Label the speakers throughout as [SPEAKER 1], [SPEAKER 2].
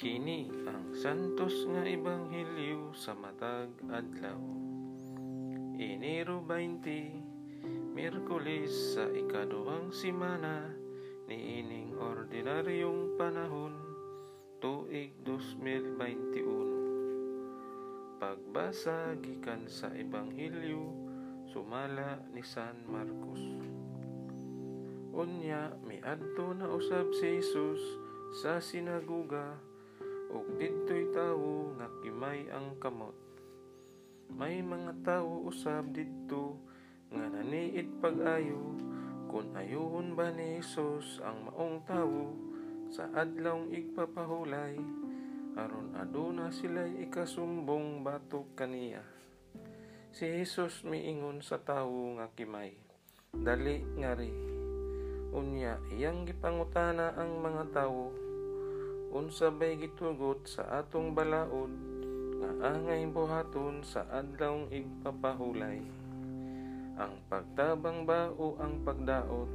[SPEAKER 1] Kini ang santos nga ebanghelyo sa matag adlaw. Enero 20, Miyerkules sa ikaduhang simana niining ordinaryong panahon tuig 2021. Pagbasa gikan sa ebanghelyo sumala ni San Marcos. Unya miadto na usab si Jesus sa sinaguga ug didto'y tawo nga kimay ang kamot. May mga tawo usab didto nga naniid pag-ayo kung ayuhon ba ni Jesus ang maong tawo sa adlawng igpapahulay aron aduna sila'y ikasumbong batok kaniya. Si Jesus miingon sa tawo nga kimay, dali nga ri. Unya iyang gipangutana ang mga tawo unsa bay gitugot sa atong balaod nga angay buhaton sa adlawng igpapahulay? Ang pagtabang ba o ang pagdaot?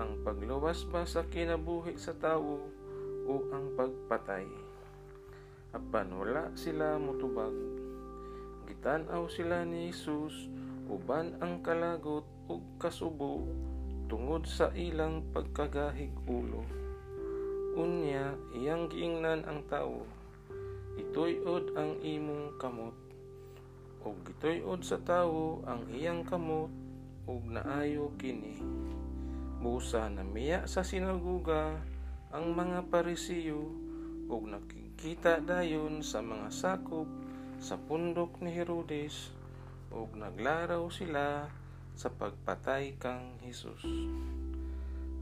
[SPEAKER 1] Ang pagluwas ba sa kinabuhi sa tawo o ang pagpatay? Apan wala sila mutubag. Gitanaw sila ni Jesus uban ang kalagot ug kasubo tungod sa ilang pagkagahig ulo Unya, iyang giingnan ang tao. Itoy-od ang imong kamot. Ug gitoy-od sa tao ang iyang kamot ug naayo kini. Busa na miya sa sinaguga ang mga parisiyo ug nakikita dayon sa mga sakop sa pundok ni Herodes ug naglaraw sila sa pagpatay kang Hesus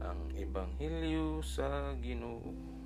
[SPEAKER 1] ang Ebanghelyo sa Ginoo.